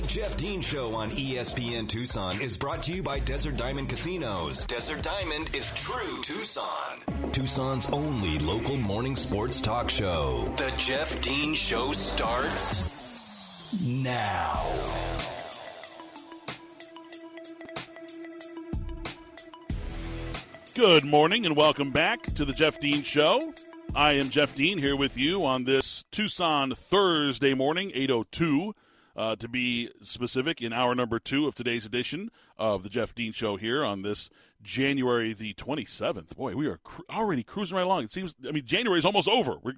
The Jeff Dean Show on ESPN Tucson is brought to you by Desert Diamond Casinos. Desert Diamond is true Tucson. Tucson's only local morning sports talk show. The Jeff Dean Show starts now. Good morning and welcome back to the Jeff Dean Show. I am Jeff Dean here with you on this Tucson Thursday morning, 802 uh, to be specific, in hour number two of today's edition of the Jeff Dean Show here on this January the 27th. Boy, we are cr- already cruising right along. It seems, I mean, January is almost over. We're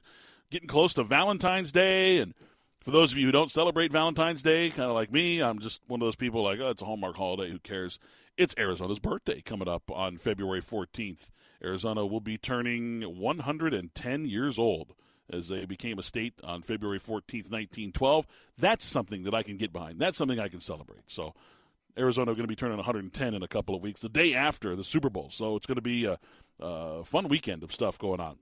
getting close to Valentine's Day. And for those of you who don't celebrate Valentine's Day, kind of like me, I'm just one of those people like, oh, it's a Hallmark holiday. Who cares? It's Arizona's birthday coming up on February 14th. Arizona will be turning 110 years old as they became a state on February 14th, 1912. That's something that I can get behind. That's something I can celebrate. So Arizona going to be turning 110 in a couple of weeks, the day after the Super Bowl. So it's going to be a, a fun weekend of stuff going on.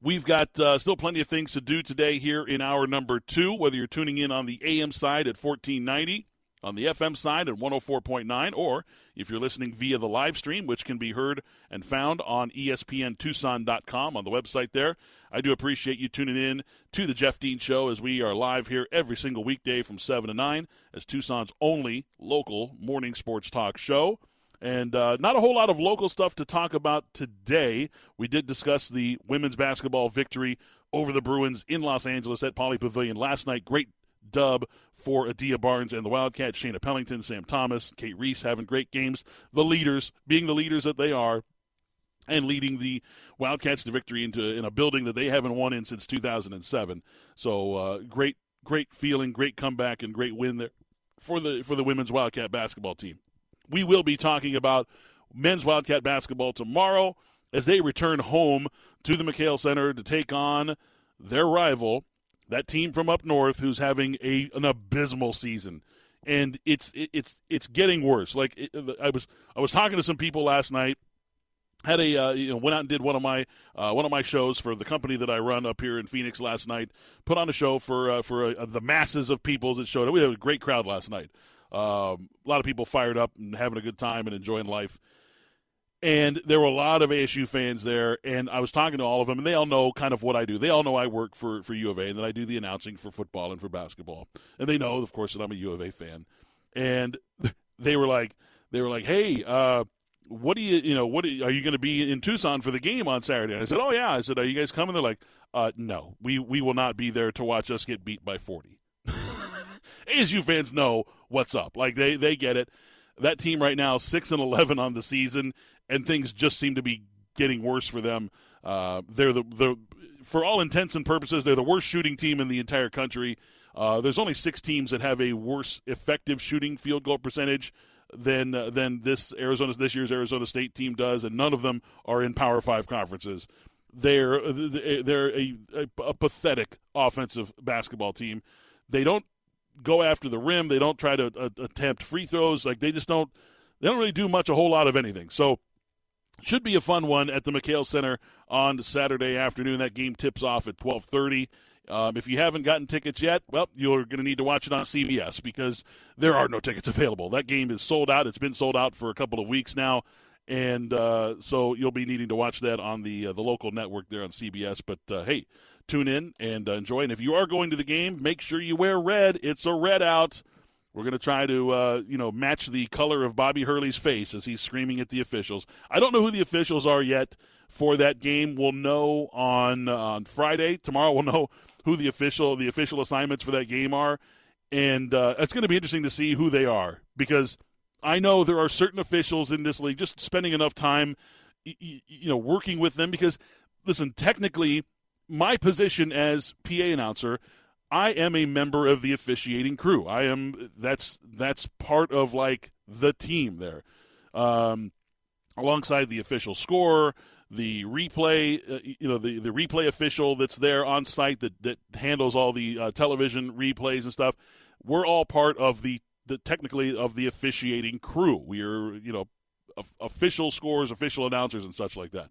We've got uh, still plenty of things to do today here in hour number two, whether you're tuning in on the AM side at 1490 on the FM side at 104.9, or if you're listening via the live stream, which can be heard and found on ESPNTucson.com on the website there. I do appreciate you tuning in to the Jeff Dean Show as we are live here every single weekday from 7 to 9 as Tucson's only local morning sports talk show. And uh, not a whole lot of local stuff to talk about today. We did discuss the women's basketball victory over the Bruins in Los Angeles at Pauley Pavilion last night. Great dub for Adia Barnes and the Wildcats. Shaina Pellington, Sam Thomas, Cate Reese having great games. The leaders, being the leaders that they are, and leading the Wildcats to victory into in a building that they haven't won in since 2007. So uh, great, great feeling, great comeback, and great win there for the for the women's Wildcat basketball team. We will be talking about men's Wildcat basketball tomorrow as they return home to the McKale Center to take on their rival, that team from up north who's having a an abysmal season and it's it's it's getting worse like it, i was i was talking to some people last night had a uh, you know went out and did one of my uh, one of my shows for the company that I run up here in Phoenix last night. Put on a show for uh, for uh, the masses of people that showed up. We had a great crowd last night. Um, a lot of people fired up and having a good time and enjoying life. And there were a lot of ASU fans there, and I was talking to all of them, and they all know kind of what I do. They all know I work for, for U of A, and that I do the announcing for football and for basketball. And they know, of course, that I'm a U of A fan. And they were like, they were like, hey, uh, what do you, you know, what are you, going to be in Tucson for the game on Saturday? And I said, oh yeah. I said, are you guys coming? They're like, uh, no, we we will not be there to watch us get beat by forty. ASU fans know what's up. Like they they get it. That team right now six and eleven on the season, and things just seem to be getting worse for them. Uh, they're the the for all intents and purposes, they're the worst shooting team in the entire country. Uh, there's only six teams that have a worse effective shooting field goal percentage than uh, than this Arizona this year's Arizona State team does, and none of them are in Power Five conferences. They're they're a, a, a pathetic offensive basketball team. They don't go after the rim. They don't try to uh, attempt free throws. Like they just don't. They don't really do much, a whole lot of anything. So should be a fun one at the McKale Center on Saturday afternoon. That game tips off at twelve thirty. Um, if you haven't gotten tickets yet, well, you're going to need to watch it on CBS because there are no tickets available. That game is sold out. It's been sold out for a couple of weeks now, and uh, so you'll be needing to watch that on the uh, the local network there on CBS. But uh, hey, tune in and uh, enjoy. And if you are going to the game, make sure you wear red. It's a red out. We're going to try to, uh, you know, match the color of Bobby Hurley's face as he's screaming at the officials. I don't know who the officials are yet for that game. We'll know on uh, on Friday. Tomorrow we'll know who the official the official assignments for that game are, and uh, it's going to be interesting to see who they are because I know there are certain officials in this league just spending enough time, you, you know, working with them because listen, technically, my position as PA announcer. I am a member of the officiating crew. I am that's that's part of like the team there, um, alongside the official scorer, the replay, uh, you know, the, the replay official that's there on site that, that handles all the uh, television replays and stuff. We're all part of the, the technically of the officiating crew. We are, you know, official scores, official announcers, and such like that.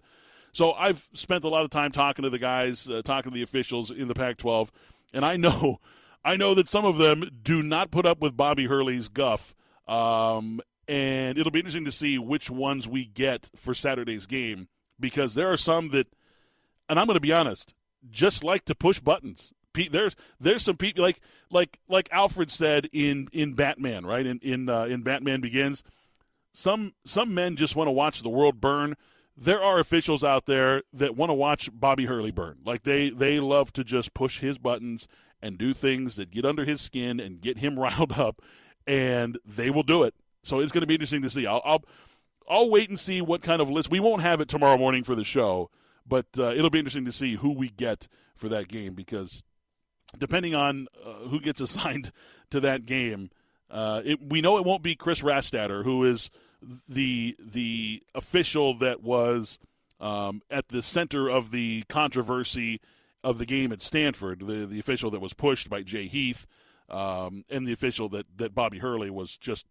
So I've spent a lot of time talking to the guys, uh, talking to the officials in the Pac-12, and I know I know that some of them do not put up with Bobby Hurley's guff. Um, and it'll be interesting to see which ones we get for Saturday's game because there are some that, and I'm going to be honest, just like to push buttons. There's there's some people like like like Alfred said in in Batman right in in uh, in Batman Begins. Some some men just want to watch the world burn. There are officials out there that want to watch Bobby Hurley burn. Like they they love to just push his buttons and do things that get under his skin and get him riled up, and they will do it. So it's going to be interesting to see. I'll, I'll I'll wait and see what kind of list. We won't have it tomorrow morning for the show, but uh, it'll be interesting to see who we get for that game because depending on uh, who gets assigned to that game, uh, it, we know it won't be Chris Rastatter, who is the the official that was um, at the center of the controversy of the game at Stanford, the the official that was pushed by Jay Heath, um, and the official that that Bobby Hurley was just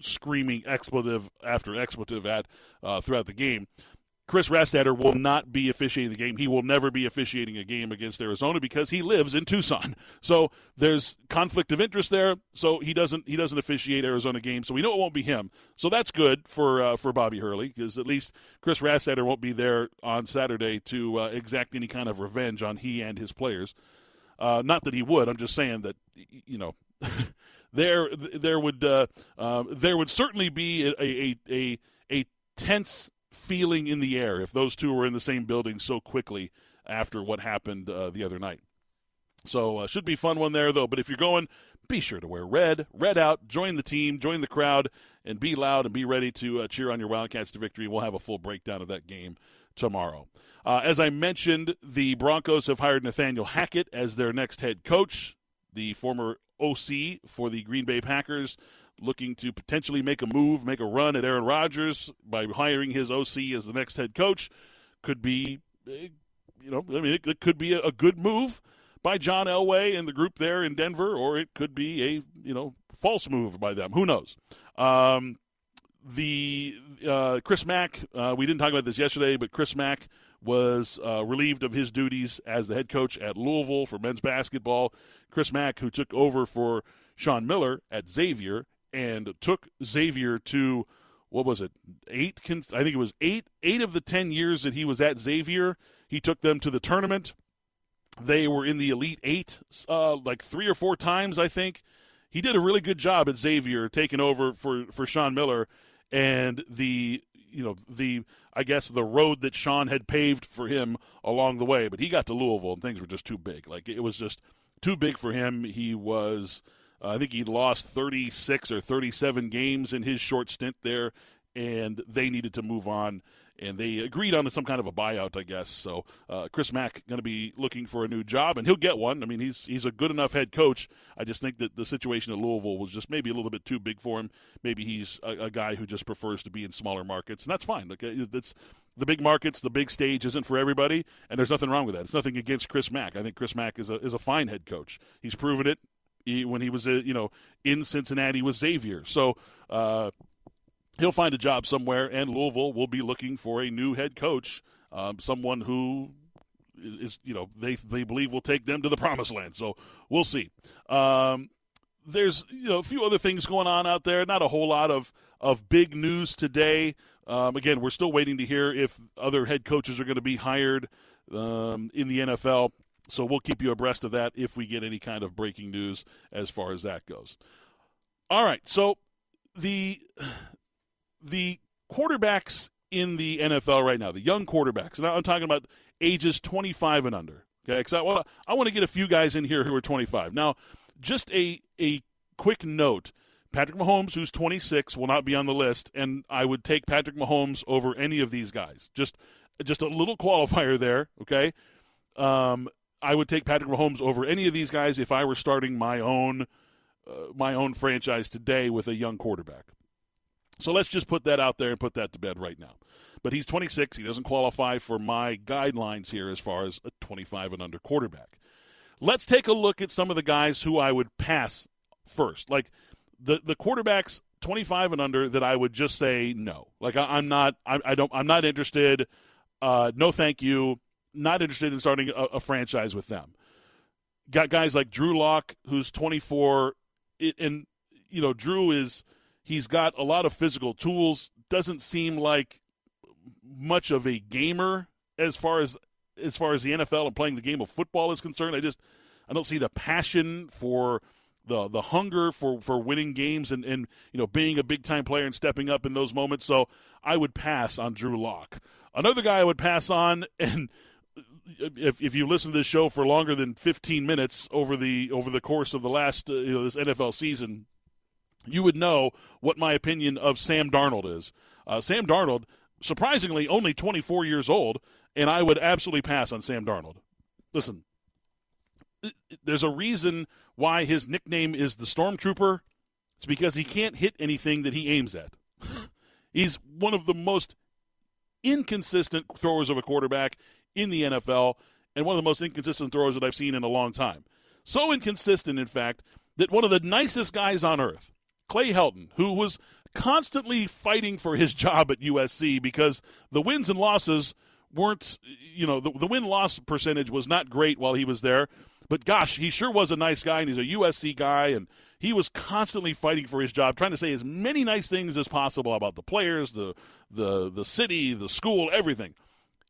screaming expletive after expletive at uh, throughout the game. Chris Rastatter will not be officiating the game. He will never be officiating a game against Arizona because he lives in Tucson. So there's conflict of interest there. So he doesn't he doesn't officiate Arizona games. So we know it won't be him. So that's good for uh, for Bobby Hurley because at least Chris Rastatter won't be there on Saturday to uh, exact any kind of revenge on he and his players. Uh, not that he would. I'm just saying that you know. there there would uh, uh, there would certainly be a, a a a tense feeling in the air if those two were in the same building so quickly after what happened uh, the other night. So uh, should be fun one there though. But if you're going, be sure to wear red, red out, join the team, join the crowd, and be loud and be ready to uh, cheer on your Wildcats to victory. We'll have a full breakdown of that game tomorrow. Uh, as I mentioned, the Broncos have hired Nathaniel Hackett as their next head coach. The former OC for the Green Bay Packers looking to potentially make a move, make a run at Aaron Rodgers by hiring his OC as the next head coach could be, eh, you know, I mean, it, could be a, a good move by John Elway and the group there in Denver, or it could be a, you know, false move by them. Who knows? Um, the uh, Chris Mack, uh, we didn't talk about this yesterday, but Chris Mack was uh, relieved of his duties as the head coach at Louisville for men's basketball. Chris Mack, who took over for Sean Miller at Xavier, and took Xavier to what was it eight i think it was eight eight of the ten years that he was at xavier he took them to the tournament. They were in the elite eight uh, like three or four times i think. He did a really good job at xavier taking over for, for sean miller and the you know the i guess the road that sean had paved for him along the way. But he got to louisville and things were just too big. Like it was just too big for him. He was uh, I think he'd lost 36 or 37 games in his short stint there, and they needed to move on. And they agreed on some kind of a buyout, I guess. So uh, Chris Mack going to be looking for a new job, and he'll get one. I mean, he's he's a good enough head coach. I just think that the situation at Louisville was just maybe a little bit too big for him. Maybe he's a, a guy who just prefers to be in smaller markets, and that's fine. Like it's the big markets, the big stage isn't for everybody, and there's nothing wrong with that. It's nothing against Chris Mack. I think Chris Mack is a is a fine head coach. He's proven it he, when he was, uh, you know, in Cincinnati with Xavier. So uh, he'll find a job somewhere, and Louisville will be looking for a new head coach, um, someone who is, is, you know, they they believe will take them to the promised land. So we'll see. Um, there's you know a few other things going on out there. Not a whole lot of of big news today. Um, again, we're still waiting to hear if other head coaches are going to be hired um, in the NFL. So we'll keep you abreast of that if we get any kind of breaking news as far as that goes. All right, so the the quarterbacks in the NFL right now, the young quarterbacks, and I'm talking about ages 25 and under. Okay, because I want I want to get a few guys in here who are 25. Now, just a a quick note. Patrick Mahomes, who's 26, will not be on the list, and I would take Patrick Mahomes over any of these guys. Just, just a little qualifier there, okay? Um, I would take Patrick Mahomes over any of these guys if I were starting my own uh, my own franchise today with a young quarterback. So let's just put that out there and put that to bed right now. But he's 26. He doesn't qualify for my guidelines here as far as a 25 and under quarterback. Let's take a look at some of the guys who I would pass first. Like the the quarterbacks 25 and under that I would just say no. Like I, am not I, I, don't I'm not interested. Uh, no, thank you not interested in starting a, a franchise with them. got guys like Drew Lock, who's 24, and you know Drew is he's got a lot of physical tools. Doesn't seem like much of a gamer as far as as far as the NFL and playing the game of football is concerned. I just I don't see the passion for the the hunger for for winning games and and you know being a big time player and stepping up in those moments. So I would pass on Drew Lock. Another guy I would pass on and if if you listen to this show for longer than 15 minutes over the over the course of the last uh, you know this NFL season, you would know what my opinion of Sam Darnold is. Uh, Sam Darnold, surprisingly, only 24 years old, and I would absolutely pass on Sam Darnold. Listen, there's a reason why his nickname is the Stormtrooper. It's because he can't hit anything that he aims at. He's one of the most inconsistent throwers of a quarterback in the NFL and one of the most inconsistent throwers that I've seen in a long time. So inconsistent, in fact, that one of the nicest guys on earth, Clay Helton, who was constantly fighting for his job at USC because the wins and losses weren't, you know, the, the win loss percentage was not great while he was there. But gosh, he sure was a nice guy, and he's a USC guy, and he was constantly fighting for his job, trying to say as many nice things as possible about the players, the the the city, the school, everything.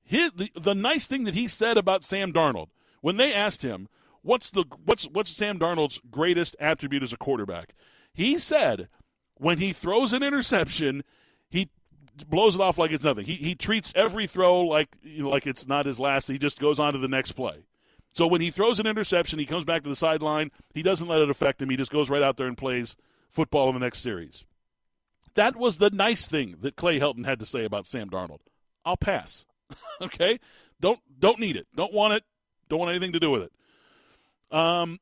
His, the, the nice thing that he said about Sam Darnold when they asked him what's the what's what's Sam Darnold's greatest attribute as a quarterback, he said when he throws an interception, he blows it off like it's nothing. He he treats every throw like like it's not his last. He just goes on to the next play. So when he throws an interception, he comes back to the sideline. He doesn't let it affect him. He just goes right out there and plays football in the next series. That was the nice thing that Clay Helton had to say about Sam Darnold. I'll pass. okay? Don't don't need it. Don't want it. Don't want anything to do with it. Um,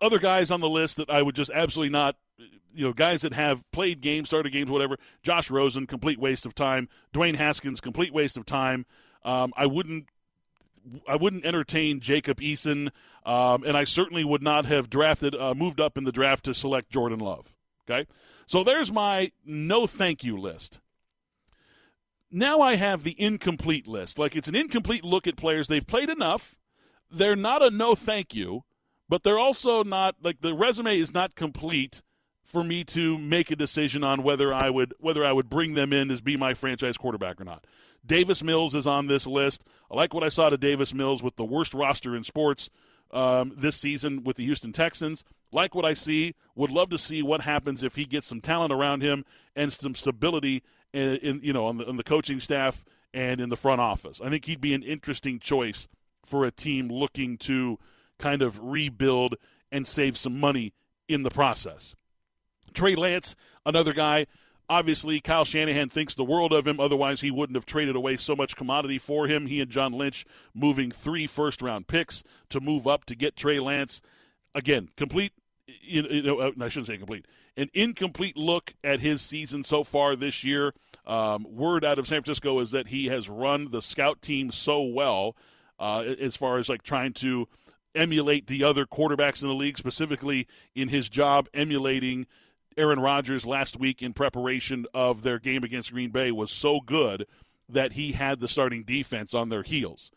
other guys on the list that I would just absolutely not you know, guys that have played games, started games, whatever. Josh Rosen, complete waste of time. Dwayne Haskins, complete waste of time. Um, I wouldn't I wouldn't entertain Jacob Eason, um, and I certainly would not have drafted, uh, moved up in the draft to select Jordan Love. Okay, so there's my no thank you list. Now I have the incomplete list. Like it's an incomplete look at players. They've played enough. They're not a no thank you, but they're also not like the resume is not complete for me to make a decision on whether I would whether I would bring them in as be my franchise quarterback or not. Davis Mills is on this list. I like what I saw to Davis Mills with the worst roster in sports um, this season with the Houston Texans. Like what I see. Would love to see what happens if he gets some talent around him and some stability in, in you know on the, on the coaching staff and in the front office. I think he'd be an interesting choice for a team looking to kind of rebuild and save some money in the process. Trey Lance, another guy Obviously, Kyle Shanahan thinks the world of him. Otherwise, he wouldn't have traded away so much commodity for him. He and John Lynch moving three first round picks to move up to get Trey Lance. Again, complete. You know, uh, I shouldn't say complete. An incomplete look at his season so far this year. Um, word out of San Francisco is that he has run the scout team so well, uh, as far as like trying to emulate the other quarterbacks in the league, specifically in his job emulating Aaron Rodgers last week in preparation of their game against Green Bay was so good that he had the starting defense on their heels,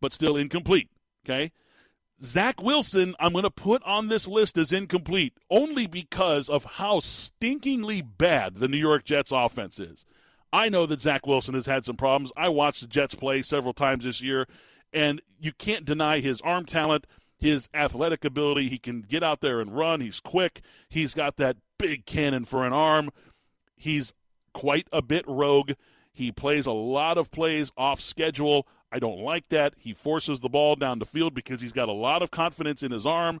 but still incomplete. Okay. Zach Wilson, I'm going to put on this list as incomplete only because of how stinkingly bad the New York Jets offense is. I know that Zach Wilson has had some problems. I watched the Jets play several times this year, and you can't deny his arm talent his athletic ability. He can get out there and run. He's quick. He's got that big cannon for an arm. He's quite a bit rogue. He plays a lot of plays off schedule. I don't like that. He forces the ball down the field because he's got a lot of confidence in his arm.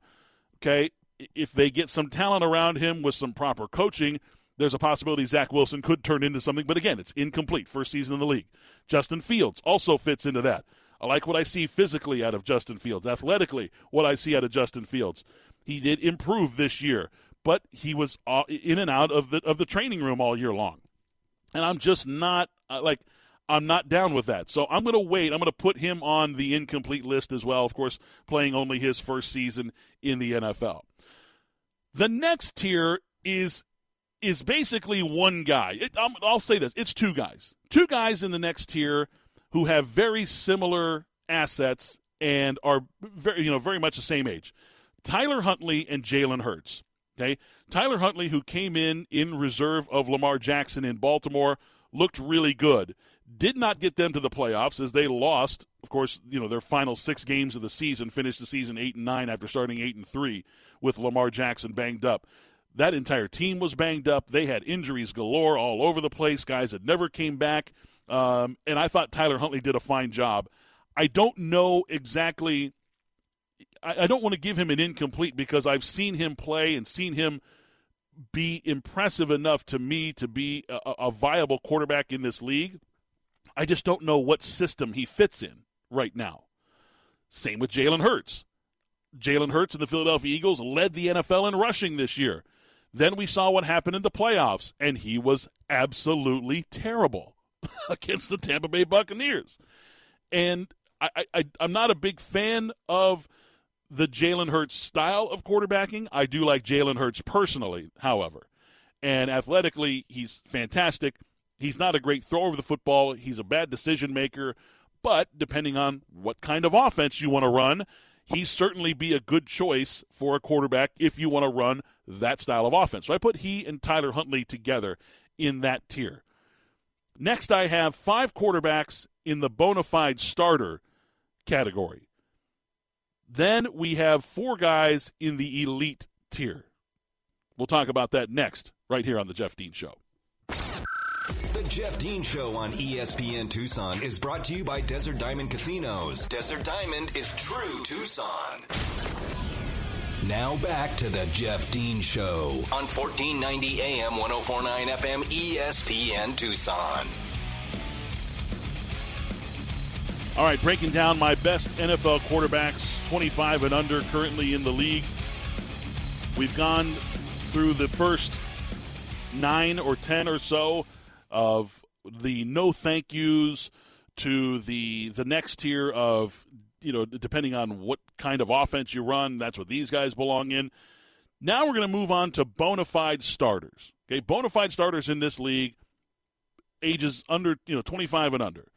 Okay, if they get some talent around him with some proper coaching, there's a possibility Zach Wilson could turn into something. But again, it's incomplete. First season in the league. Justin Fields also fits into that. I like what I see physically out of Justin Fields, athletically, what I see out of Justin Fields. He did improve this year, but he was uh, in and out of the of the training room all year long, and I'm just not uh, like. I'm not down with that. So I'm going to wait. I'm going to put him on the incomplete list as well, of course, playing only his first season in the NFL. The next tier is is basically one guy. It, I'll say this: it's two guys. Two guys in the next tier who have very similar assets and are very, you know, very much the same age. Tyler Huntley and Jalen Hurts. Okay, Tyler Huntley, who came in in reserve of Lamar Jackson in Baltimore, looked really good. Did not get them to the playoffs as they lost, of course, you know, their final six games of the season, finished the season eight and nine after starting eight and three with Lamar Jackson banged up. That entire team was banged up. They had injuries galore all over the place. Guys that never came back. Um, and I thought Tyler Huntley did a fine job. I don't know exactly. I, I don't want to give him an incomplete because I've seen him play and seen him be impressive enough to me to be a, a viable quarterback in this league. I just don't know what system he fits in right now. Same with Jalen Hurts. Jalen Hurts and the Philadelphia Eagles led the NFL in rushing this year. Then we saw what happened in the playoffs, and he was absolutely terrible against the Tampa Bay Buccaneers. And I, I, I'm not a big fan of the Jalen Hurts style of quarterbacking. I do like Jalen Hurts personally, however. And athletically, he's fantastic. He's not a great thrower of the football. He's a bad decision maker. But depending on what kind of offense you want to run, he certainly be a good choice for a quarterback if you want to run that style of offense. So I put he and Tyler Huntley together in that tier. Next, I have five quarterbacks in the bona fide starter category. Then we have four guys in the elite tier. We'll talk about that next, right here on The Jeff Dean Show. The Jeff Dean Show on ESPN Tucson is brought to you by Desert Diamond Casinos. Desert Diamond is true Tucson. Now back to the Jeff Dean Show on 1490 AM 1049 FM ESPN Tucson. All right, breaking down my best NFL quarterbacks, 25 and under, currently in the league. We've gone through the first nine or 10 or so of the no thank yous to the the next tier of you know depending on what kind of offense you run that's what these guys belong in. Now we're going to move on to bona fide starters okay? Bona fide starters in this league ages under you know 25 and under.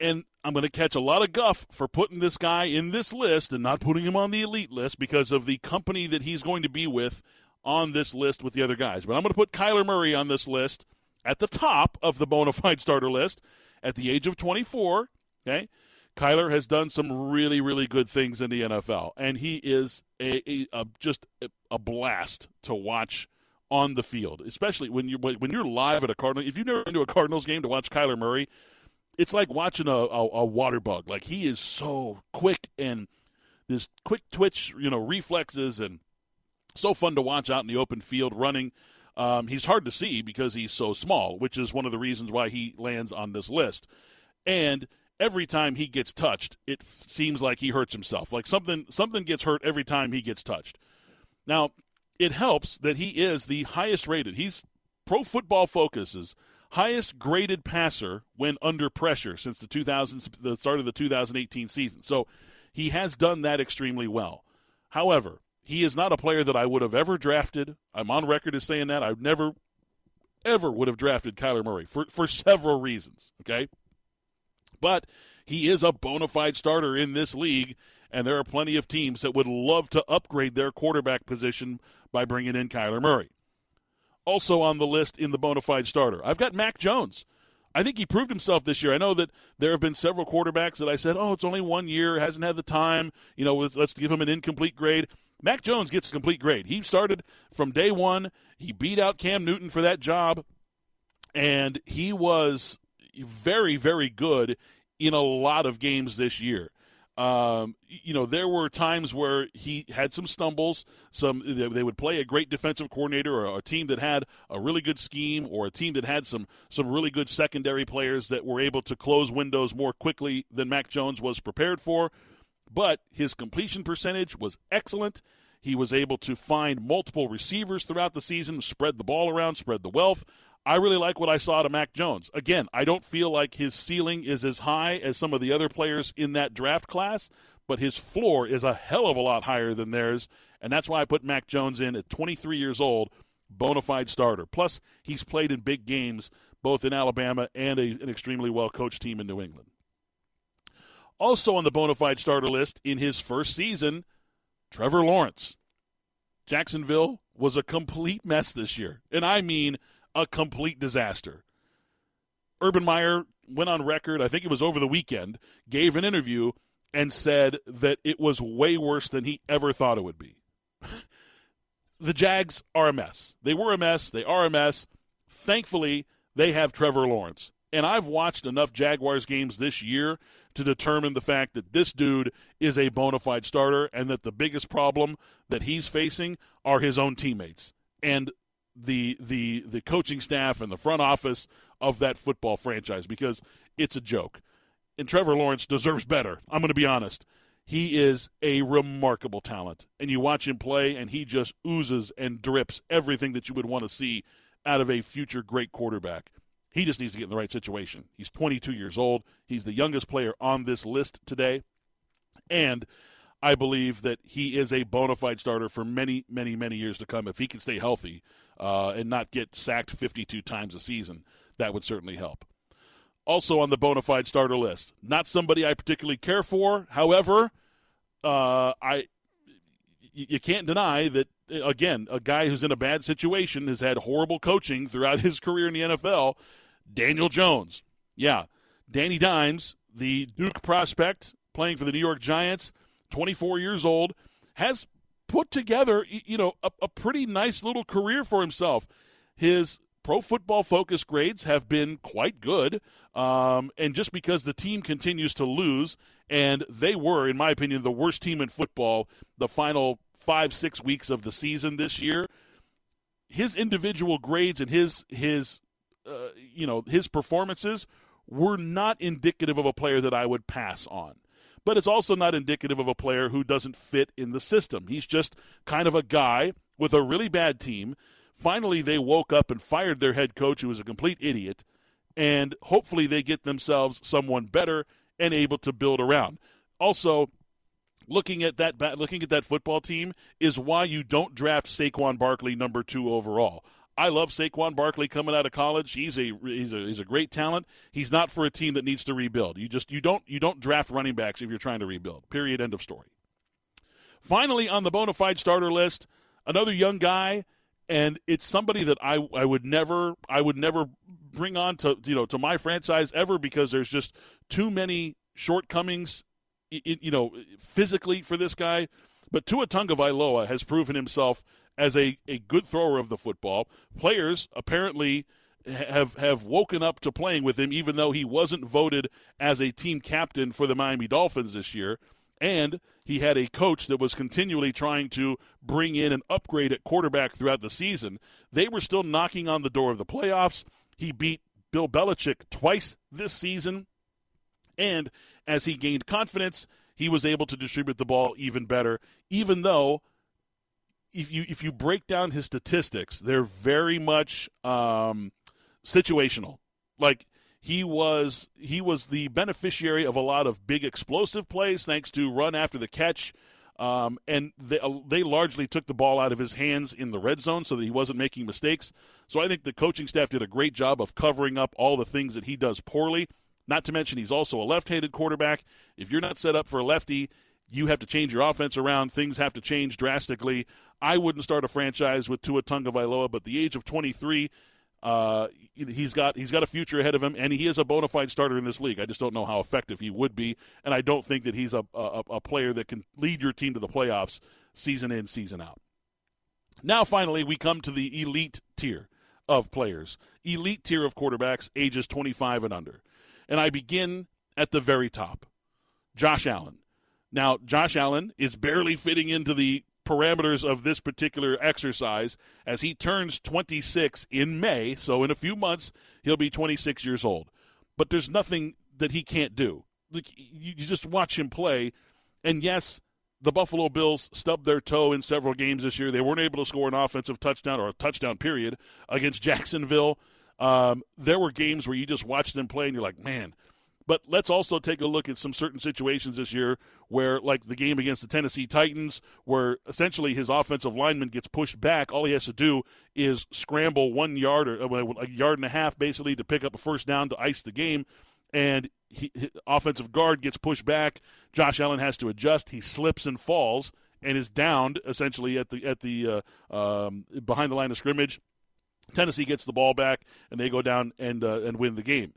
And I'm going to catch a lot of guff for putting this guy in this list and not putting him on the elite list because of the company that he's going to be with on this list with the other guys. But I'm going to put Kyler Murray on this list at the top of the bona fide starter list at the age of 24. Okay. Kyler has done some really, really good things in the NFL, and he is a, a, a just a blast to watch on the field, especially when you when you're live at a Cardinal. If you've never been to a Cardinals game to watch Kyler Murray, it's like watching a, a, a water bug. Like he is so quick and this quick twitch, you know, reflexes and so fun to watch out in the open field running. Um, he's hard to see because he's so small, which is one of the reasons why he lands on this list. And every time he gets touched, it f- seems like he hurts himself. Like something something gets hurt every time he gets touched. Now, it helps that he is the highest rated. He's Pro Football Focus's highest graded passer when under pressure since the 2000 the start of the 2018 season. So he has done that extremely well. However, he is not a player that I would have ever drafted. I'm on record as saying that. I never ever would have drafted Kyler Murray for for several reasons, okay? But he is a bona fide starter in this league and there are plenty of teams that would love to upgrade their quarterback position by bringing in Kyler Murray also on the list in the bona fide starter. I've got Mac Jones. I think he proved himself this year. I know that there have been several quarterbacks that I said, oh, it's only one year, hasn't had the time, you know, let's give him an incomplete grade. Mac Jones gets a complete grade. He started from day one. He beat out Cam Newton for that job, and he was very, very good in a lot of games this year. Um, you know, there were times where he had some stumbles. Some they would play a great defensive coordinator or a team that had a really good scheme, or a team that had some some really good secondary players that were able to close windows more quickly than Mac Jones was prepared for. But his completion percentage was excellent. He was able to find multiple receivers throughout the season, spread the ball around, spread the wealth. I really like what I saw to Mac Jones. Again, I don't feel like his ceiling is as high as some of the other players in that draft class, but his floor is a hell of a lot higher than theirs, and that's why I put Mac Jones in at 23 years old, bona fide starter. Plus, he's played in big games both in Alabama and a, an extremely well coached team in New England. Also on the bona fide starter list in his first season, Trevor Lawrence. Jacksonville was a complete mess this year, and I mean a complete disaster. Urban Meyer went on record, I think it was over the weekend, gave an interview and said that it was way worse than he ever thought it would be. the Jags are a mess. They were a mess. They are a mess. Thankfully, they have Trevor Lawrence. And I've watched enough Jaguars games this year to determine the fact that this dude is a bona fide starter and that the biggest problem that he's facing are his own teammates and the the the coaching staff and the front office of that football franchise because it's a joke. And Trevor Lawrence deserves better. I'm going to be honest. He is a remarkable talent. And you watch him play, and he just oozes and drips everything that you would want to see out of a future great quarterback. He just needs to get in the right situation. He's 22 years old. He's the youngest player on this list today. And I believe that he is a bona fide starter for many, many, many years to come. If he can stay healthy uh, and not get sacked 52 times a season, that would certainly help also on the bona fide starter list. Not somebody I particularly care for. However, uh, I you can't deny that again, a guy who's in a bad situation has had horrible coaching throughout his career in the NFL. Daniel Jones, yeah, Danny Dimes, the Duke prospect playing for the New York Giants, 24 years old, has put together you know a, a pretty nice little career for himself. His pro football focus grades have been quite good. Um, and just because the team continues to lose, and they were, in my opinion, the worst team in football the final five, six weeks of the season this year, his individual grades and his, his uh, you know, his performances were not indicative of a player that I would pass on but it's also not indicative of a player who doesn't fit in the system. He's just kind of a guy with a really bad team Finally, they woke up and fired their head coach, who was a complete idiot, and hopefully they get themselves someone better and able to build around. Also, looking at that looking at that football team is why you don't draft Saquon Barkley number two overall. I love Saquon Barkley coming out of college. He's a he's a he's a great talent. He's not for a team that needs to rebuild. You just you don't you don't draft running backs if you're trying to rebuild. Period. End of story. Finally, on the bona fide starter list, another young guy and it's somebody that I, I would never I would never bring on to you know to my franchise ever because there's just too many shortcomings you know physically for this guy but Tua Tagovailoa has proven himself as a, a good thrower of the football players apparently have have woken up to playing with him even though he wasn't voted as a team captain for the Miami Dolphins this year and he had a coach that was continually trying to bring in an upgrade at quarterback throughout the season. They were still knocking on the door of the playoffs. He beat Bill Belichick twice this season. And as he gained confidence, he was able to distribute the ball even better, even though if you if you break down his statistics, they're very much um, situational. Like he was he was the beneficiary of a lot of big explosive plays thanks to run after the catch. Um, and they, uh, they largely took the ball out of his hands in the red zone so that he wasn't making mistakes. So I think the coaching staff did a great job of covering up all the things that he does poorly. Not to mention, he's also a left handed quarterback. If you're not set up for a lefty, you have to change your offense around. Things have to change drastically. I wouldn't start a franchise with Tua Tagovailoa, but the age of 23 uh, he's got he's got a future ahead of him, and he is a bona fide starter in this league. I just don't know how effective he would be, and I don't think that he's a, a, a player that can lead your team to the playoffs season in, season out. Now, finally, we come to the elite tier of players, elite tier of quarterbacks, ages 25 and under, and I begin at the very top, Josh Allen. Now, Josh Allen is barely fitting into the parameters of this particular exercise as he turns 26 in May. So, in a few months, he'll be 26 years old. But there's nothing that he can't do. You just watch him play. And yes, the Buffalo Bills stubbed their toe in several games this year. They weren't able to score an offensive touchdown or a touchdown period against Jacksonville. Um, there were games where you just watch them play and you're like, man, but let's also take a look at some certain situations this year where, like the game against the Tennessee Titans, where essentially his offensive lineman gets pushed back. All he has to do is scramble one yard or uh, a yard and a half, basically, to pick up a first down to ice the game. and he, offensive guard gets pushed back. Josh Allen has to adjust. He slips and falls and is downed essentially at the at the uh, um, behind the line of scrimmage. Tennessee gets the ball back and they go down and uh, and win the game.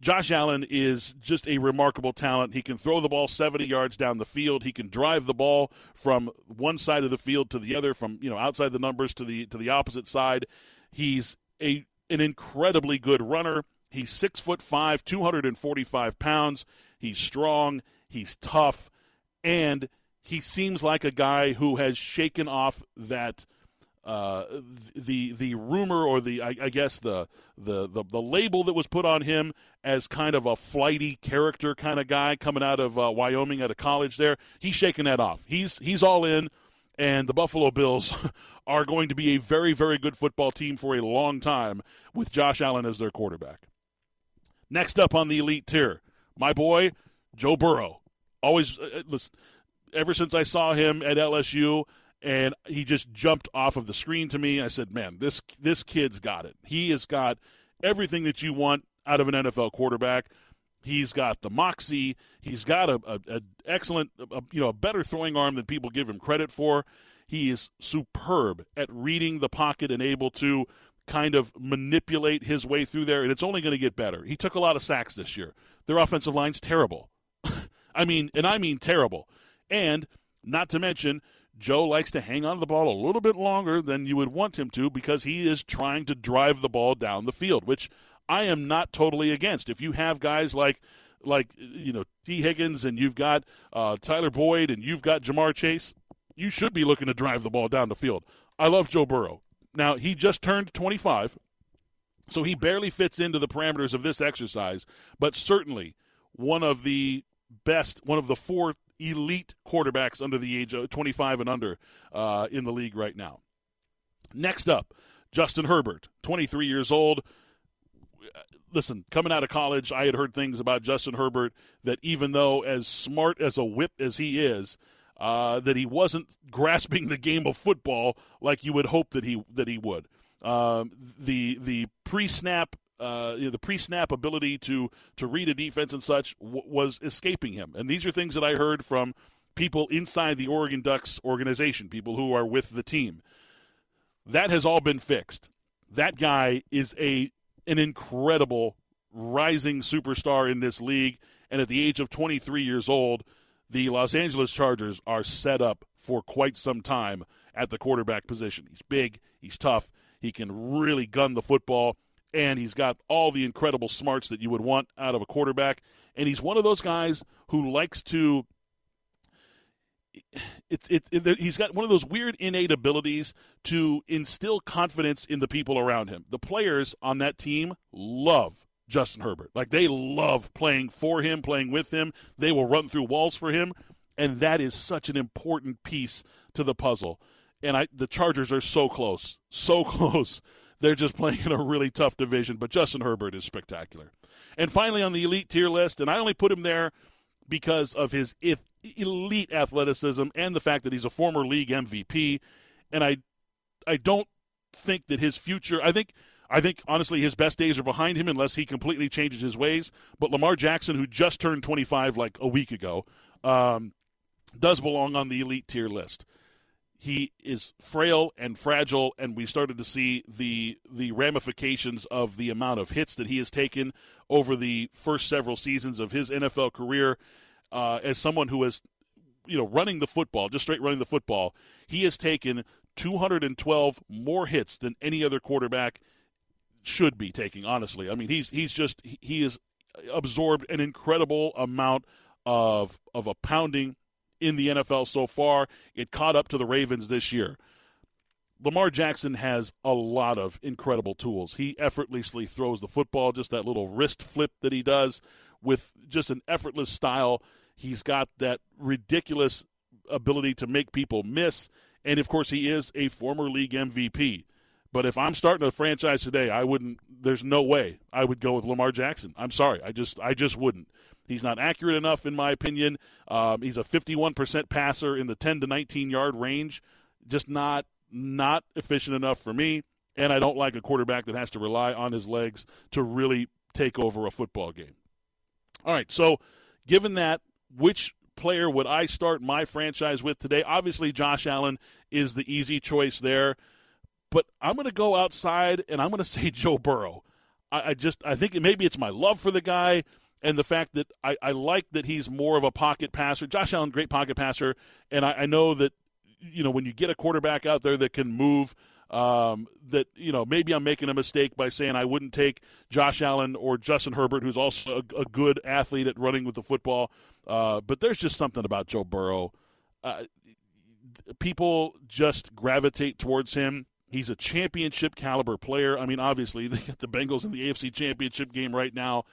Josh Allen is just a remarkable talent. He can throw the ball 70 yards down the field. He can drive the ball from one side of the field to the other, from you know outside the numbers to the to the opposite side. He's a an incredibly good runner. He's six foot five, 245 pounds. He's strong. He's tough, and he seems like a guy who has shaken off that uh, the the rumor or the I, I guess the, the, the the label that was put on him as kind of a flighty character kind of guy coming out of uh, Wyoming at a college there. He's shaking that off. He's he's all in, and the Buffalo Bills are going to be a very very good football team for a long time with Josh Allen as their quarterback. Next up on the elite tier, my boy Joe Burrow. Always uh, listen. Ever since I saw him at LSU, and he just jumped off of the screen to me. I said, "Man, this this kid's got it. He has got everything that you want out of an NFL quarterback. He's got the moxie. He's got a, a, a excellent, a, you know, a better throwing arm than people give him credit for. He is superb at reading the pocket and able to kind of manipulate his way through there, and it's only going to get better. He took a lot of sacks this year. Their offensive line's terrible. I mean, and I mean terrible. And not to mention Joe likes to hang on to the ball a little bit longer than you would want him to because he is trying to drive the ball down the field, which I am not totally against. If you have guys like like you know Tee Higgins and you've got uh, Tyler Boyd and you've got Ja'Marr Chase, you should be looking to drive the ball down the field. I love Joe Burrow. Now he just turned 25, so he barely fits into the parameters of this exercise, but certainly one of the best, one of the four elite quarterbacks under the age of 25 and under uh, in the league right now. Next up, Justin Herbert, 23 years old. Listen, coming out of college, I had heard things about Justin Herbert that even though as smart as a whip as he is, uh, that he wasn't grasping the game of football like you would hope that he that he would. Um, the the pre snap uh, you know, the pre-snap ability to to read a defense and such w- was escaping him. And these are things that I heard from people inside the Oregon Ducks organization, people who are with the team. That has all been fixed. That guy is a an incredible rising superstar in this league, and at the age of 23 years old, the Los Angeles Chargers are set up for quite some time at the quarterback position. He's big, he's tough, he can really gun the football and he's got all the incredible smarts that you would want out of a quarterback. And he's one of those guys who likes to. It's it, it, he's got one of those weird innate abilities to instill confidence in the people around him. The players on that team love Justin Herbert. Like they love playing for him, playing with him. They will run through walls for him, and that is such an important piece to the puzzle. And I, the Chargers are so close, so close they're just playing in a really tough division, but Justin Herbert is spectacular. And finally, on the elite tier list, and I only put him there because of his elite athleticism and the fact that he's a former league MVP. And I, I don't think that his future. I think. I think honestly his best days are behind him unless he completely changes his ways. But Lamar Jackson, who just turned 25 like a week ago, um, does belong on the elite tier list he is frail and fragile, and we started to see the the ramifications of the amount of hits that he has taken over the first several seasons of his NFL career. Uh, as someone who is, you know, running the football, just straight running the football, he has taken 212 more hits than any other quarterback should be taking. Honestly, I mean, he's he's just he has absorbed an incredible amount of of a pounding in the NFL so far. It caught up to the Ravens this year. Lamar Jackson has a lot of incredible tools. He effortlessly throws the football, just that little wrist flip that he does with just an effortless style. He's got that ridiculous ability to make people miss. And of course, he is a former league MVP. But if I'm starting a franchise today, I wouldn't. There's no way I would go with Lamar Jackson. I'm sorry, I just I just wouldn't. He's not accurate enough, in my opinion. Um, he's a 51% passer in the 10 to 19 yard range. Just not not efficient enough for me. And I don't like a quarterback that has to rely on his legs to really take over a football game. All right, so given that, which player would I start my franchise with today? Obviously, Josh Allen is the easy choice there, but I'm going to go outside and I'm going to say Joe Burrow. I, I, just I think maybe it's my love for the guy and the fact that I, I like that he's more of a pocket passer. Josh Allen, great pocket passer, and I, I know that you know when you get a quarterback out there that can move um, that you know maybe I'm making a mistake by saying I wouldn't take Josh Allen or Justin Herbert, who's also a, a good athlete at running with the football. Uh, but there's just something about Joe Burrow. Uh, people just gravitate towards him. He's a championship caliber player. I mean, obviously the Bengals in the AFC Championship game right now,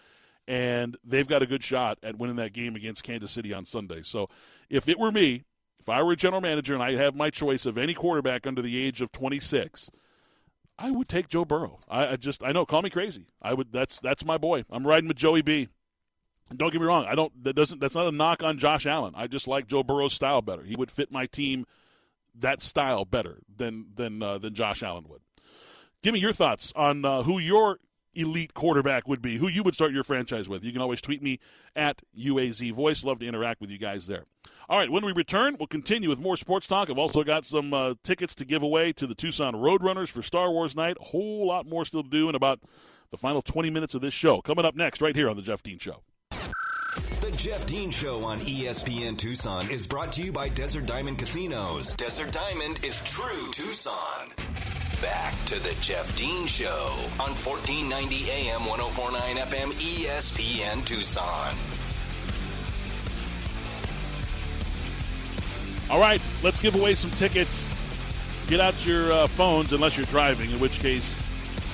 and they've got a good shot at winning that game against Kansas City on Sunday. So, if it were me, if I were a general manager and I have my choice of any quarterback under the age of 26, I would take Joe Burrow. I, I, just I know, call me crazy. I would that's that's my boy. I'm riding with Joey B. Don't get me wrong. I don't that doesn't that's not a knock on Josh Allen. I just like Joe Burrow's style better. He would fit my team that style better than than uh, than Josh Allen would. Give me your thoughts on uh, who your elite quarterback would be, who you would start your franchise with. You can always tweet me at UAZ Voice. Love to interact with you guys there. All right, when we return, we'll continue with more sports talk. I've also got some uh, tickets to give away to the Tucson Roadrunners for Star Wars night. A whole lot more still to do in about the final 20 minutes of this show. Coming up next, right here on The Jeff Dean Show. The Jeff Dean Show on ESPN Tucson is brought to you by Desert Diamond Casinos. Desert Diamond is true Tucson. Back to the Jeff Dean Show on 1490 AM 1049 FM ESPN Tucson. All right, let's give away some tickets. Get out your uh, phones unless you're driving, in which case,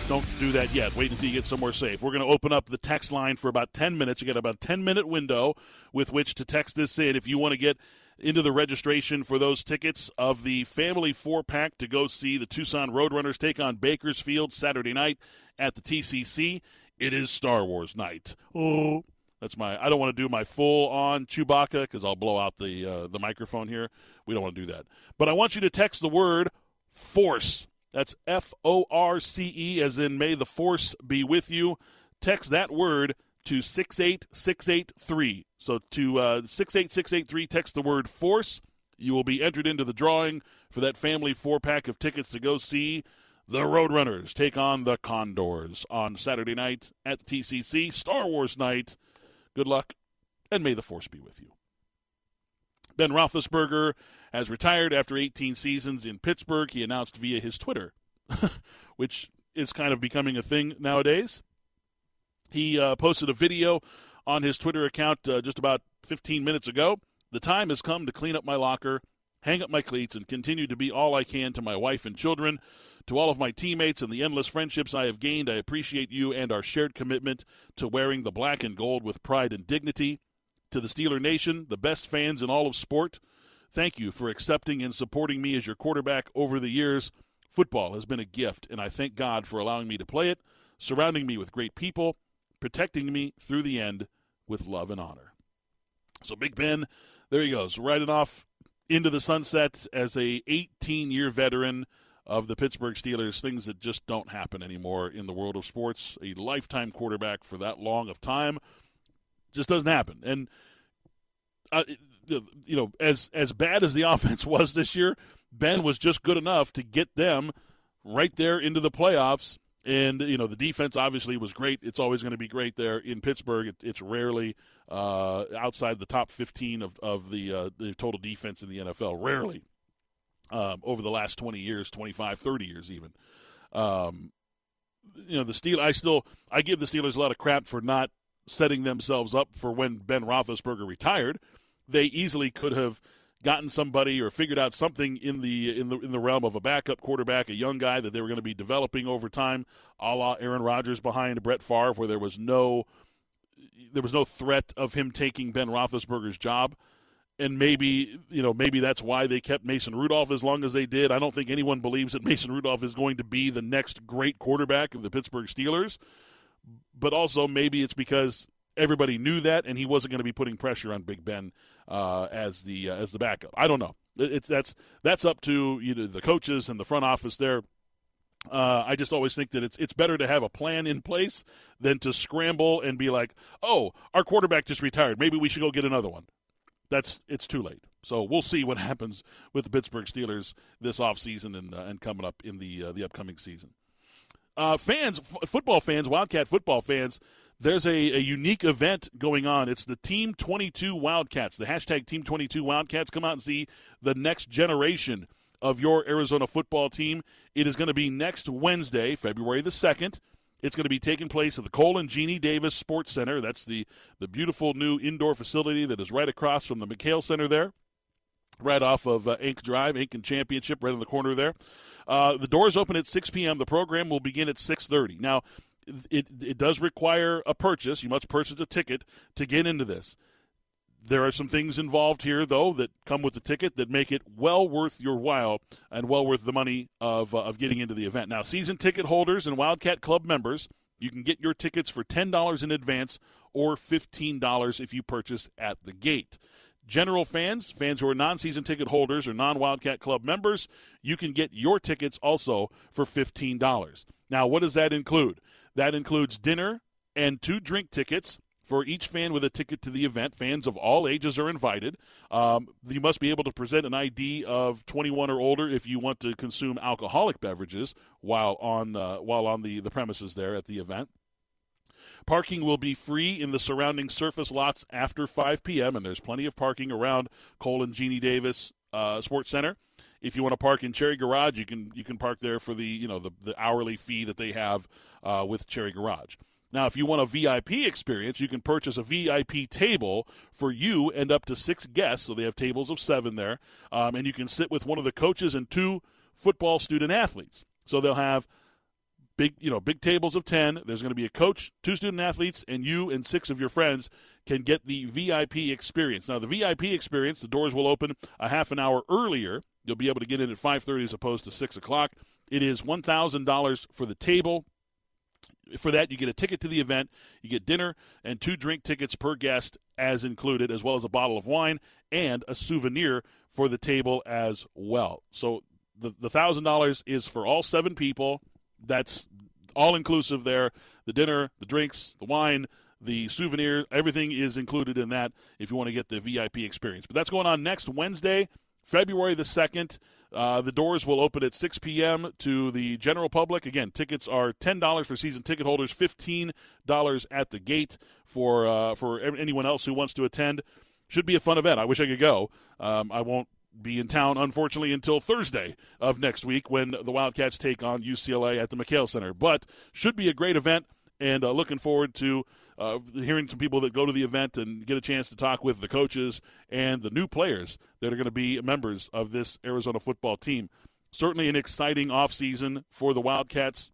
don't do that yet. Wait until you get somewhere safe. We're going to open up the text line for about 10 minutes. You get about a 10 minute window with which to text this in if you want to get into the registration for those tickets of the family four pack to go see the Tucson Roadrunners take on Bakersfield Saturday night at the TCC. It is Star Wars night. Oh, that's my. I don't want to do my full on Chewbacca because I'll blow out the uh, the microphone here. We don't want to do that. But I want you to text the word force. That's F O R C E, as in may the force be with you. Text that word to 68683. So to uh, 68683, text the word force. You will be entered into the drawing for that family four pack of tickets to go see the Roadrunners take on the Condors on Saturday night at the TCC. Star Wars night. Good luck, and may the force be with you. Ben Roethlisberger has retired after 18 seasons in Pittsburgh. He announced via his Twitter, which is kind of becoming a thing nowadays. He uh, posted a video on his Twitter account uh, just about 15 minutes ago. The time has come to clean up my locker, hang up my cleats, and continue to be all I can to my wife and children. To all of my teammates and the endless friendships I have gained, I appreciate you and our shared commitment to wearing the black and gold with pride and dignity. To the Steeler Nation, the best fans in all of sport, thank you for accepting and supporting me as your quarterback over the years. Football has been a gift, and I thank God for allowing me to play it, surrounding me with great people, protecting me through the end with love and honor. So Big Ben, there he goes, riding off into the sunset as a 18 year veteran of the Pittsburgh Steelers, things that just don't happen anymore in the world of sports. A lifetime quarterback for that long of time just doesn't happen. And uh, you know, as as bad as the offense was this year, Ben was just good enough to get them right there into the playoffs. And you know, the defense obviously was great. It's always going to be great there in Pittsburgh. It, it's rarely uh, outside the top 15 of of the uh, the total defense in the NFL. Rarely um, over the last 20 years, 25, 30 years even. Um, you know, the Steel. I still I give the Steelers a lot of crap for not setting themselves up for when Ben Roethlisberger retired. They easily could have gotten somebody or figured out something in the in the in the realm of a backup quarterback, a young guy that they were going to be developing over time, a la Aaron Rodgers behind Brett Favre, where there was no there was no threat of him taking Ben Roethlisberger's job and maybe you know maybe that's why they kept Mason Rudolph as long as they did. I don't think anyone believes that Mason Rudolph is going to be the next great quarterback of the Pittsburgh Steelers, but also maybe it's because everybody knew that and he wasn't going to be putting pressure on Big Ben uh, as the uh, as the backup. I don't know. It's that's that's up to you know, the coaches and the front office there. Uh, I just always think that it's it's better to have a plan in place than to scramble and be like, oh, our quarterback just retired. Maybe we should go get another one. That's it's too late. So we'll see what happens with the Pittsburgh Steelers this offseason and uh, and coming up in the uh, the upcoming season. Uh, fans, f- football fans, Wildcat football fans, there's a, a unique event going on. It's the Team 22 Wildcats. The hashtag Team 22 Wildcats. Come out and see the next generation of your Arizona football team. It is going to be next Wednesday, February the 2nd. It's going to be taking place at the Cole and Jeannie Davis Sports Center. That's the, the beautiful new indoor facility that is right across from the McKale Center there, right off of uh, Ink Drive, Ink and Championship, right in the corner there. Uh, the doors open at 6 p.m. The program will begin at 6:30. Now, it it does require a purchase. You must purchase a ticket to get into this. There are some things involved here, though, that come with the ticket that make it well worth your while and well worth the money of, uh, of getting into the event. Now, season ticket holders and Wildcat Club members, you can get your tickets for $10 in advance or $15 if you purchase at the gate. General fans, fans who are non season ticket holders or non Wildcat Club members, you can get your tickets also for $15. Now, what does that include? That includes dinner and two drink tickets for each fan with a ticket to the event. Fans of all ages are invited. Um, you must be able to present an ID of 21 or older if you want to consume alcoholic beverages while on uh, while on the, the premises there at the event. Parking will be free in the surrounding surface lots after 5 p.m., and there's plenty of parking around Cole and Jeannie Davis uh, Sports Center. If you want to park in Cherry Garage, you can you can park there for the you know the, the hourly fee that they have uh, with Cherry Garage. Now, if you want a VIP experience, you can purchase a VIP table for you and up to six guests. So they have tables of seven there. Um, and you can sit with one of the coaches and two football student athletes. So they'll have big, you know, big tables of 10. There's going to be a coach, two student athletes, and you and six of your friends can get the VIP experience. Now, the VIP experience, the doors will open a half an hour earlier. You'll be able to get in at 5.30 as opposed to 6 o'clock. It is $1,000 for the table, for that, you get a ticket to the event, you get dinner and two drink tickets per guest as included, as well as a bottle of wine and a souvenir for the table as well. So the the thousand dollars is for all seven people. That's all inclusive there. The dinner, the drinks, the wine, the souvenir, everything is included in that if you want to get the VIP experience. But that's going on next Wednesday, February the 2nd. Uh, the doors will open at 6 p.m. to the general public. Again, tickets are $10 for season ticket holders, $15 at the gate for uh, for anyone else who wants to attend. Should be a fun event. I wish I could go. Um, I won't be in town, unfortunately, until Thursday of next week when the Wildcats take on UCLA at the McKale Center. But should be a great event, and uh, looking forward to uh, hearing some people that go to the event and get a chance to talk with the coaches and the new players that are going to be members of this Arizona football team. Certainly an exciting offseason for the Wildcats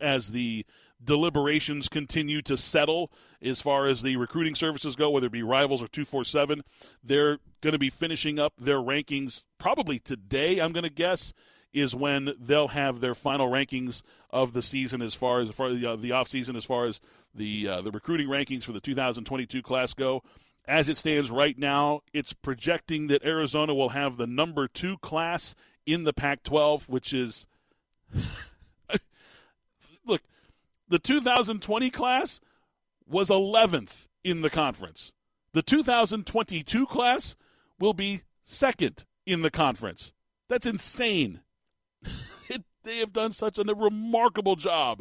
as the deliberations continue to settle as far as the recruiting services go, whether it be Rivals or 247. They're going to be finishing up their rankings probably today, I'm going to guess is when they'll have their final rankings of the season as far as, as far as the, uh, the offseason as far as the uh, the recruiting rankings for the 2022 class go. As it stands right now, it's projecting that Arizona will have the number two class in the Pac 12, which is. the 2020 class was 11th in the conference. The 2022 class will be second in the conference. That's insane. it, they have done such a remarkable job,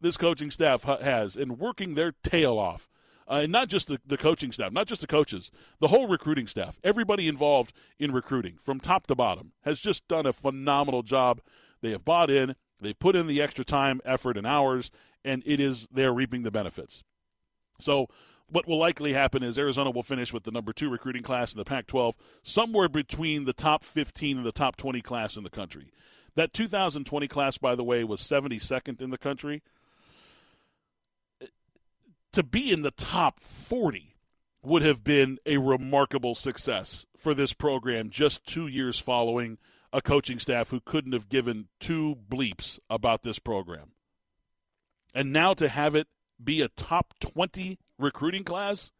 this coaching staff has, in working their tail off. Uh, and not just the, the coaching staff, not just the coaches, the whole recruiting staff, everybody involved in recruiting from top to bottom has just done a phenomenal job. They have bought in, they've put in the extra time, effort, and hours, and it is they're reaping the benefits. So what will likely happen is Arizona will finish with the number two recruiting class in the Pac 12, somewhere between the top 15 and the top 20 class in the country. That 2020 class, by the way, was 72nd in the country. To be in the top 40 would have been a remarkable success for this program just two years following a coaching staff who couldn't have given two bleeps about this program. And now to have it be a top 20 recruiting class,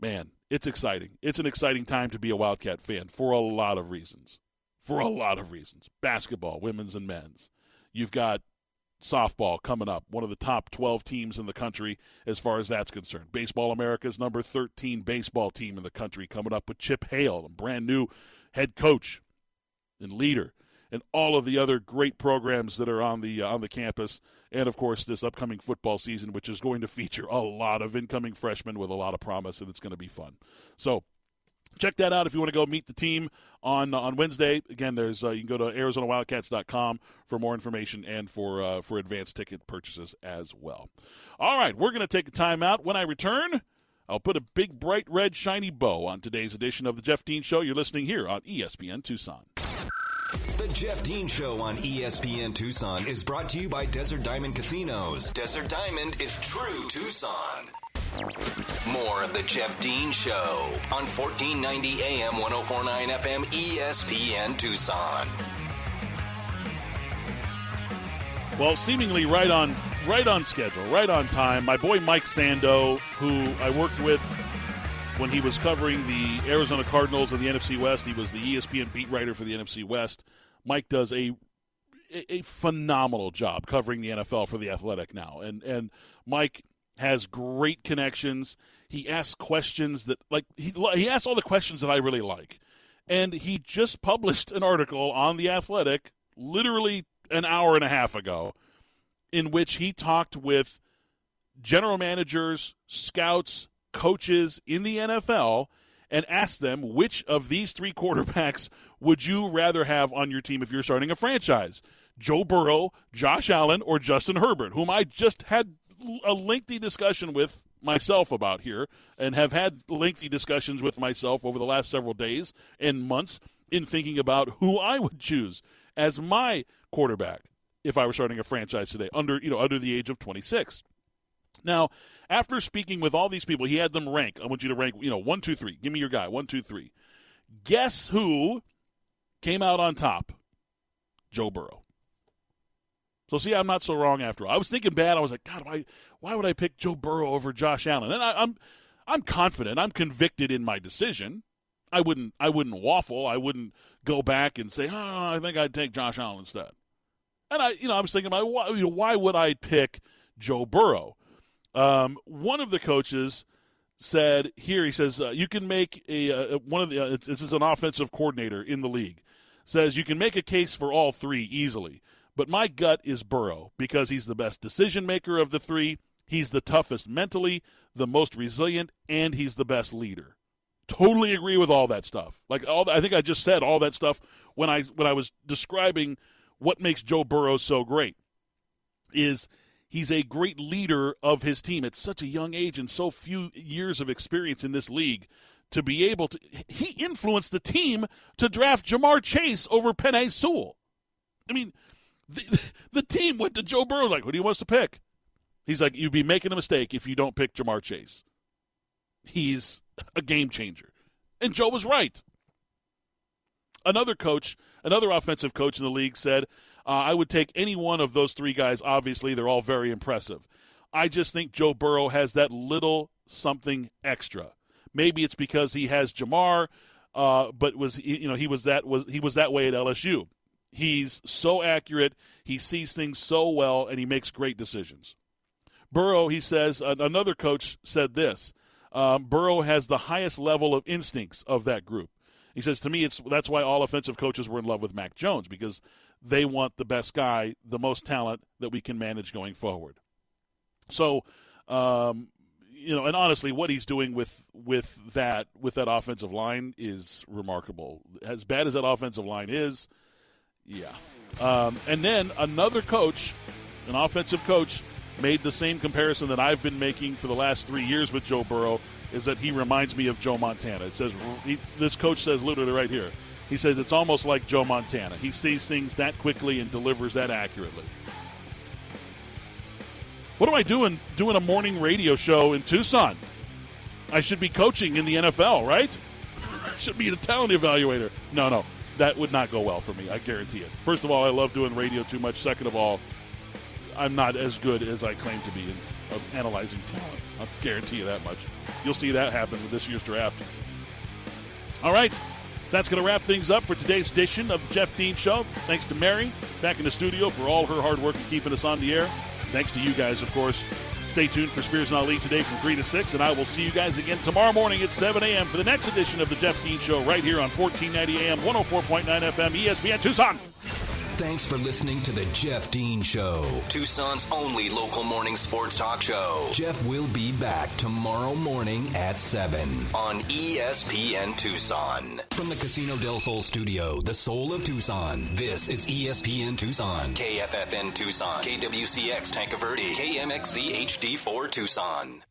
man, it's exciting. It's an exciting time to be a Wildcat fan for a lot of reasons for a lot of reasons basketball, women's and men's. You've got softball coming up, one of the top 12 teams in the country as far as that's concerned. Baseball America's number 13 baseball team in the country coming up with Chip Hale, a brand new head coach and leader, and all of the other great programs that are on the uh, on the campus, and of course this upcoming football season, which is going to feature a lot of incoming freshmen with a lot of promise, and it's going to be fun. So check that out if you want to go meet the team on on Wednesday. Again, there's uh, you can go to ArizonaWildcats.com for more information and for uh, for advanced ticket purchases as well. All right, we're going to take a time out. When I return, I'll put a big, bright, red, shiny bow on today's edition of the Jeff Dean Show. You're listening here on ESPN Tucson. The Jeff Dean Show on ESPN Tucson is brought to you by Desert Diamond Casinos. Desert Diamond is true Tucson. More of the Jeff Dean Show on 1490 AM 1049 FM ESPN Tucson. Well, seemingly right on right on schedule, right on time. My boy Mike Sando, who I worked with when he was covering the Arizona Cardinals and the NFC West, he was the ESPN beat writer for the NFC West. Mike does a a phenomenal job covering the NFL for the Athletic now, and and Mike has great connections. He asks questions that like he he asks all the questions that I really like. And he just published an article on the Athletic literally an hour and a half ago in which he talked with general managers, scouts, coaches in the NFL and asked them which of these three quarterbacks would you rather have on your team if you're starting a franchise? Joe Burrow, Josh Allen, or Justin Herbert, whom I just had a lengthy discussion with myself about here and have had lengthy discussions with myself over the last several days and months in thinking about who I would choose as my quarterback if I were starting a franchise today under you know under the age of 26. Now, after speaking with all these people, he had them rank. I want you to rank, you know, one, two, three. Give me your guy. One, two, three. Guess who came out on top? Joe Burrow. So see, I'm not so wrong after all. I was thinking bad. I was like, God, why, why would I pick Joe Burrow over Josh Allen? And I, I'm, I'm confident. I'm convicted in my decision. I wouldn't, I wouldn't waffle. I wouldn't go back and say, oh, I think I'd take Josh Allen instead. And I, you know, I was thinking about why, why would I pick Joe Burrow? Um, one of the coaches said here, he says, uh, you can make a, uh, one of the, uh, this is an offensive coordinator in the league, says you can make a case for all three easily. But my gut is Burrow because he's the best decision maker of the three. He's the toughest mentally, the most resilient, and he's the best leader. Totally agree with all that stuff. Like all, I think I just said all that stuff when I when I was describing what makes Joe Burrow so great. Is he's a great leader of his team at such a young age and so few years of experience in this league to be able to he influenced the team to draft Ja'Marr Chase over Penei Sewell. I mean, the, the team went to Joe Burrow like, who do you want us to pick? He's like, you'd be making a mistake if you don't pick Ja'Marr Chase. He's a game changer. And Joe was right. Another coach, another offensive coach in the league said, uh, I would take any one of those three guys. Obviously, they're all very impressive. I just think Joe Burrow has that little something extra. Maybe it's because he has Ja'Marr, uh, but was you know he was that was he was that way at LSU. He's so accurate. He sees things so well, and he makes great decisions. Burrow, he says, another coach said this um, Burrow has the highest level of instincts of that group. He says, to me, it's that's why all offensive coaches were in love with Mac Jones because they want the best guy, the most talent that we can manage going forward. So, um, you know, and honestly, what he's doing with with that with that offensive line is remarkable. As bad as that offensive line is, yeah. Um, and then another coach, an offensive coach, made the same comparison that I've been making for the last three years with Joe Burrow. Is that he reminds me of Joe Montana? It says he, this coach says literally right here. He says it's almost like Joe Montana. He sees things that quickly and delivers that accurately. What am I doing doing a morning radio show in Tucson? I should be coaching in the NFL, right? should be a talent evaluator. No, no that would not go well for me. I guarantee it. First of all, I love doing radio too much. Second of all, I'm not as good as I claim to be in analyzing talent. I'll guarantee you that much. You'll see that happen with this year's draft. All right. That's going to wrap things up for today's edition of the Jeff Dean Show. Thanks to Mary back in the studio for all her hard work in keeping us on the air. Thanks to you guys, of course. Stay tuned for Spears and Ali today from 3 to 6, and I will see you guys again tomorrow morning at 7 a.m. for the next edition of the Jeff Dean Show right here on 1490 AM, 104.9 FM, ESPN Tucson. Thanks for listening to the Jeff Dean Show, Tucson's only local morning sports talk show. Jeff will be back tomorrow morning at 7 on ESPN Tucson. From the Casino del Sol studio, the soul of Tucson, this is ESPN Tucson, KFFN Tucson, KWCX Tanque Verde, KMXZ HD4 Tucson.